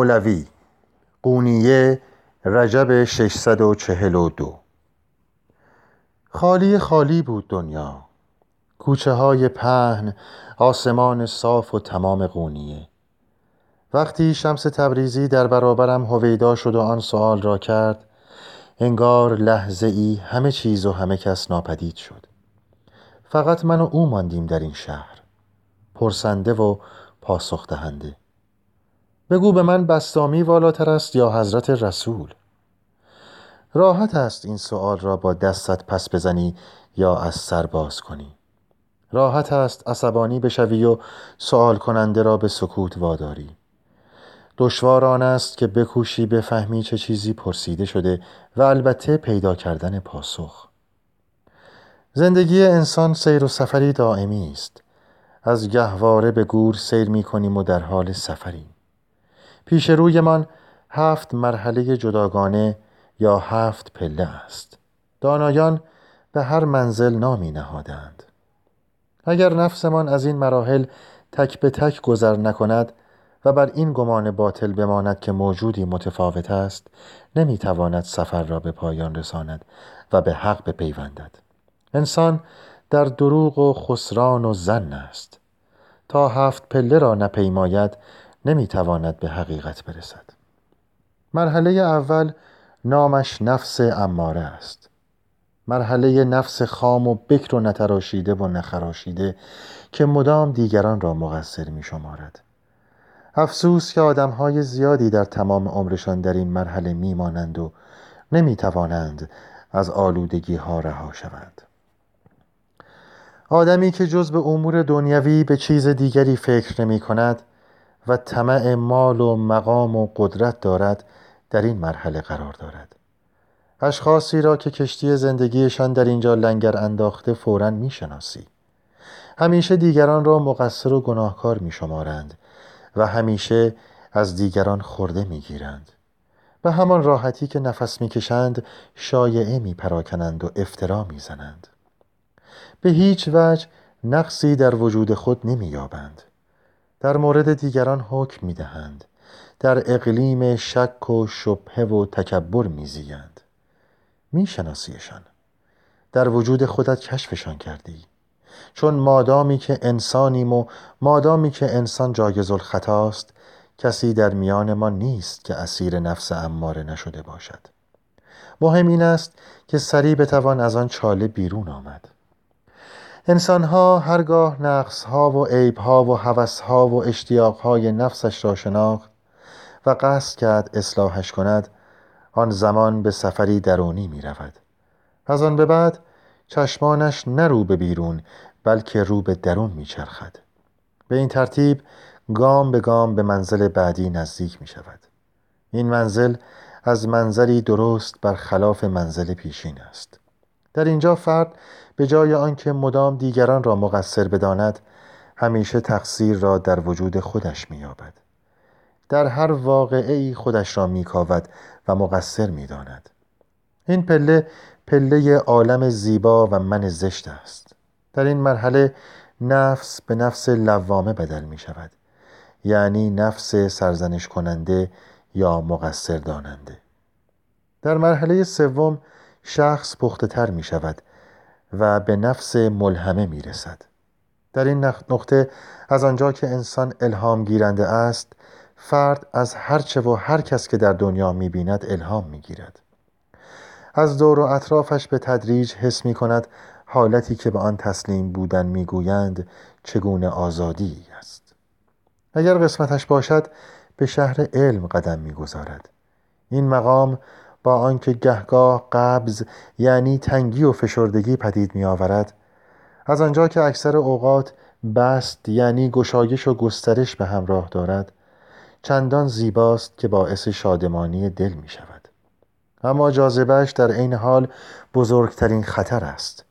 مولوی قونیه رجب 642 خالی خالی بود دنیا. کوچه های پهن آسمان صاف و تمام قونیه. وقتی شمس تبریزی در برابرم هویدا شد و آن سوال را کرد انگار لحظه ای همه چیز و همه کس ناپدید شد. فقط من و او ماندیم در این شهر. پرسنده و پاسخ دهنده. بگو به من بستامی والاتر است یا حضرت رسول؟ راحت است این سؤال را با دستت پس بزنی یا از سر باز کنی. راحت است عصبانی بشوی و سؤال کننده را به سکوت واداری. دشوار آن است که بکوشی بفهمی چه چیزی پرسیده شده و البته پیدا کردن پاسخ. زندگی انسان سیر و سفری دائمی است. از گهواره به گور سیر می کنیم و در حال سفریم. پیش رویمان هفت مرحله جداگانه یا هفت پله است. دانایان به هر منزل نامی نهادند. اگر نفسمان از این مراحل تک به تک گذر نکند و بر این گمان باطل بماند که موجودی متفاوت است نمی‌تواند سفر را به پایان رساند و به حق بپیوندد. انسان در دروغ و خسران و زن است. تا هفت پله را نپیماید نمی‌تواند به حقیقت برسد. مرحله اول نامش نفس اماره است. مرحله نفس خام و بکر و نتراشیده و نخراشیده که مدام دیگران را مقصر می شمارد افسوس که آدمهای زیادی در تمام عمرشان در این مرحله میمانند و نمی توانند از آلودگی ها رها شوند. آدمی که جز به امور دنیوی به چیز دیگری فکر نمی کند و طمع مال و مقام و قدرت دارد در این مرحله قرار دارد اشخاصی را که کشتی زندگیشان در اینجا لنگر انداخته فورا می‌شناسی همیشه دیگران را مقصر و گناهکار می شمارند و همیشه از دیگران خورده می گیرند به همان راحتی که نفس می‌کشند شایعه می پراکنند و افترا می زنند. به هیچ وجه نقصی در وجود خود نمی یابند. در مورد دیگران حکم می دهند در اقلیم شک و شبهه و تکبر میزیند. میشناسیشان. در وجود خودت کشفشان کردی. چون مادامی که انسانیم و مادامی که انسان جایز الخطاست کسی در میان ما نیست که اسیر نفس اماره نشده باشد. مهم این است که سریع بتوان از آن چاله بیرون آمد. انسانها هرگاه نقصها و عیبها و هوسها و اشتیاقهای نفسش را شناخت و قصد کرد اصلاحش کند آن زمان به سفری درونی می رود از آن به بعد چشمانش نه رو به بیرون بلکه رو به درون می چرخد به این ترتیب گام به گام به منزل بعدی نزدیک می شود این منزل از منظری درست بر خلاف منزل پیشین است. در اینجا فرد به جای آنکه مدام دیگران را مقصر بداند همیشه تقصیر را در وجود خودش مییابد. در هر واقعه خودش را میکاود و مقصر می‌داند. این پله پله عالم زیبا و من زشت است. در این مرحله نفس به نفس لوامه بدل می شود یعنی نفس سرزنش کننده یا مقصر داننده. در مرحله سوم شخص پخته تر می شود و به نفس ملهمه می رسد در این نقطه از آنجا که انسان الهام گیرنده است فرد از هرچه و هر کس که در دنیا می بیند الهام می گیرد از دور و اطرافش به تدریج حس می کند حالتی که به آن تسلیم بودن می گویند چگونه آزادی است. اگر قسمتش باشد به شهر علم قدم می گذارد. این مقام با آنکه گهگاه قبض یعنی تنگی و فشردگی پدید می آورد از آنجا که اکثر اوقات بست یعنی گشایش و گسترش به همراه دارد چندان زیباست که باعث شادمانی دل می شود اما جاذبهش در عین حال بزرگترین خطر است.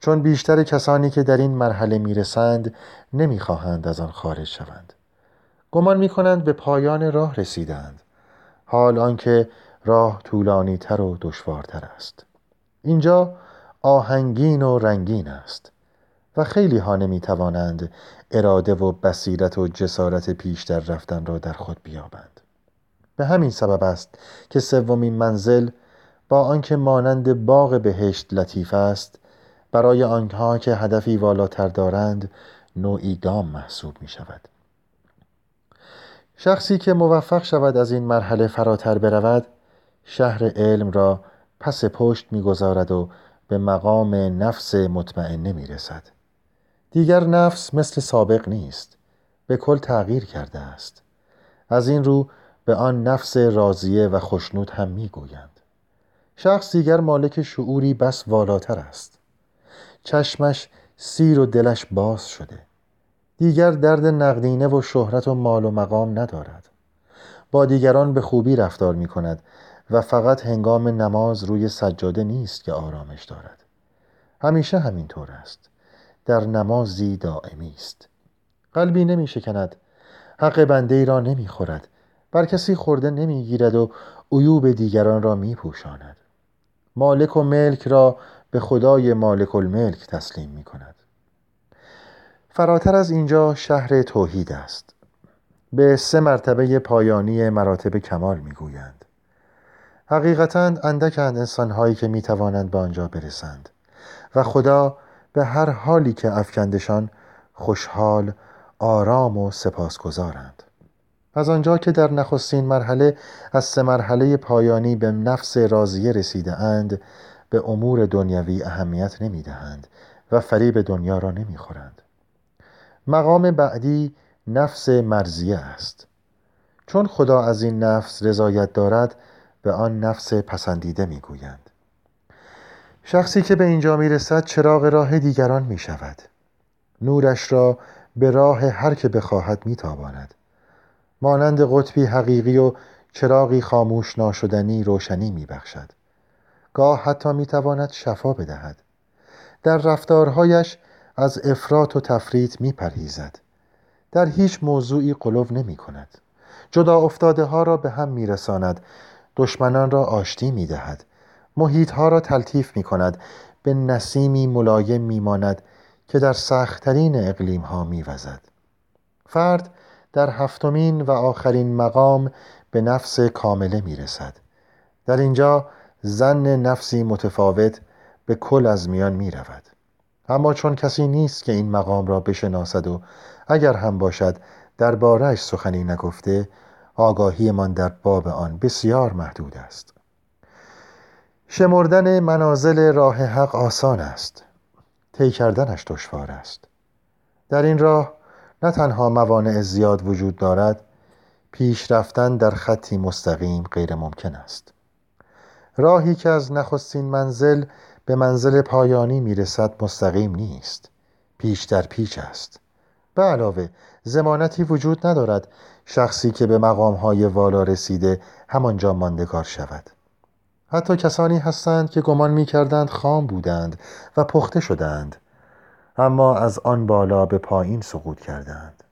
چون بیشتر کسانی که در این مرحله می رسند نمی خواهند از آن خارج شوند. گمان می کنند به پایان راه رسیدند. حال آنکه راه طولانی تر و دشوارتر است. اینجا آهنگین و رنگین است و خیلی ها نمی توانند اراده و بصیرت و جسارت پیش در رفتن را در خود بیابند. به همین سبب است که سومین منزل با آنکه مانند باغ بهشت لطیف است برای آنها که هدفی والاتر دارند نوعی دام محسوب می شود شخصی که موفق شود از این مرحله فراتر برود شهر علم را پس پشت می‌گذارد و به مقام نفس مطمئنه می رسد دیگر نفس مثل سابق نیست به کل تغییر کرده است. از این رو به آن نفس راضیه و خشنود هم می‌گویند. شخص دیگر مالک شعوری بس والاتر است. چشمش سیر و دلش باز شده. دیگر درد نقدینه و شهرت و مال و مقام ندارد. با دیگران به خوبی رفتار می کند و فقط هنگام نماز روی سجاده نیست که آرامش دارد. همیشه همینطور است. در نمازی دائمی است. قلبی نمی شکند حق بنده ای را نمی خورد بر کسی خورده نمی گیرد و عیوب دیگران را می پوشاند مالک و ملک را به خدای مالک الملک تسلیم می کند فراتر از اینجا شهر توحید است. به سه مرتبه پایانی مراتب کمال می گویند حقیقتا اندکند انسانهایی که می توانند به آنجا برسند. و خدا به هر حالی که افکندشان خوشحال آرام و سپاسگزارند. از آنجا که در نخستین مرحله از سه مرحله پایانی به نفس راضیه رسیده اند به امور دنیوی اهمیت نمی دهند و فریب دنیا را نمی خورند. مقام بعدی نفس مرزیه است. چون خدا از این نفس رضایت دارد به آن نفس پسندیده می گویند. شخصی که به اینجا می رسد چراغ راه دیگران می شود نورش را به راه هر که بخواهد می تاباند مانند قطبی حقیقی و چراغی خاموش ناشدنی روشنی می بخشد گاه حتی می تواند شفا بدهد. در رفتارهایش از افراط و تفریط می پرهیزد در هیچ موضوعی قلوب نمی کند جدا افتاده ها را به هم می رساند دشمنان را آشتی می دهد محیط ها را تلطیف می کند به نسیمی ملایم می ماند که در سختترین اقلیم ها می وزد. فرد در هفتمین و آخرین مقام به نفس کامله می رسد. در اینجا زن نفسی متفاوت به کل از میان می رود. اما چون کسی نیست که این مقام را بشناسد و اگر هم باشد در بارش سخنی نگفته آگاهیمان در باب آن بسیار محدود است. شمردن منازل راه حق آسان است. طی کردنش دشوار است. در این راه نه تنها موانع زیاد وجود دارد پیش رفتن در خطی مستقیم غیر ممکن است. راهی که از نخستین منزل به منزل پایانی می‌رسد مستقیم نیست. پیش در پیچ است. به علاوه زمانتی وجود ندارد شخصی که به مقامهای والا رسیده همانجا ماندگار شود. حتی کسانی هستند که گمان می کردند خام بودند و پخته شدند اما از آن بالا به پایین سقوط کردند.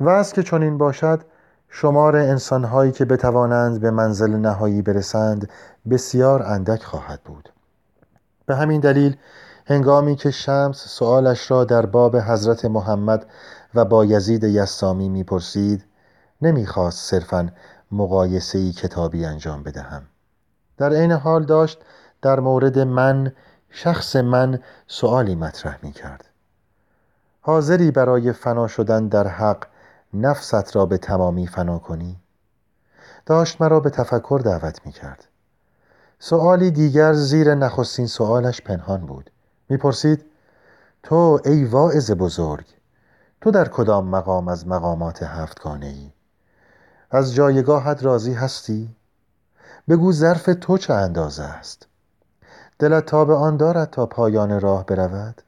و از که چنین باشد شمار انسانهایی که بتوانند به منزل نهایی برسند بسیار اندک خواهد بود. به همین دلیل هنگامی که شمس سؤالش را در باب حضرت محمد و با یزید یسامی می‌پرسید نمی‌خواست صرفا مقایسه کتابی انجام بدهم. در عین حال داشت در مورد من شخص من سؤالی مطرح می کرد حاضری برای فنا شدن در حق نفست را به تمامی فنا کنی؟ داشت مرا به تفکر دعوت می کرد سؤالی دیگر زیر نخستین سؤالش پنهان بود. می‌پرسید تو ای واعظ بزرگ تو در کدام مقام از مقامات هفتگانه ای؟ از جایگاهت راضی هستی؟ بگو ظرف تو چه اندازه است؟ دلت تا به آن دارد تا پایان راه برود؟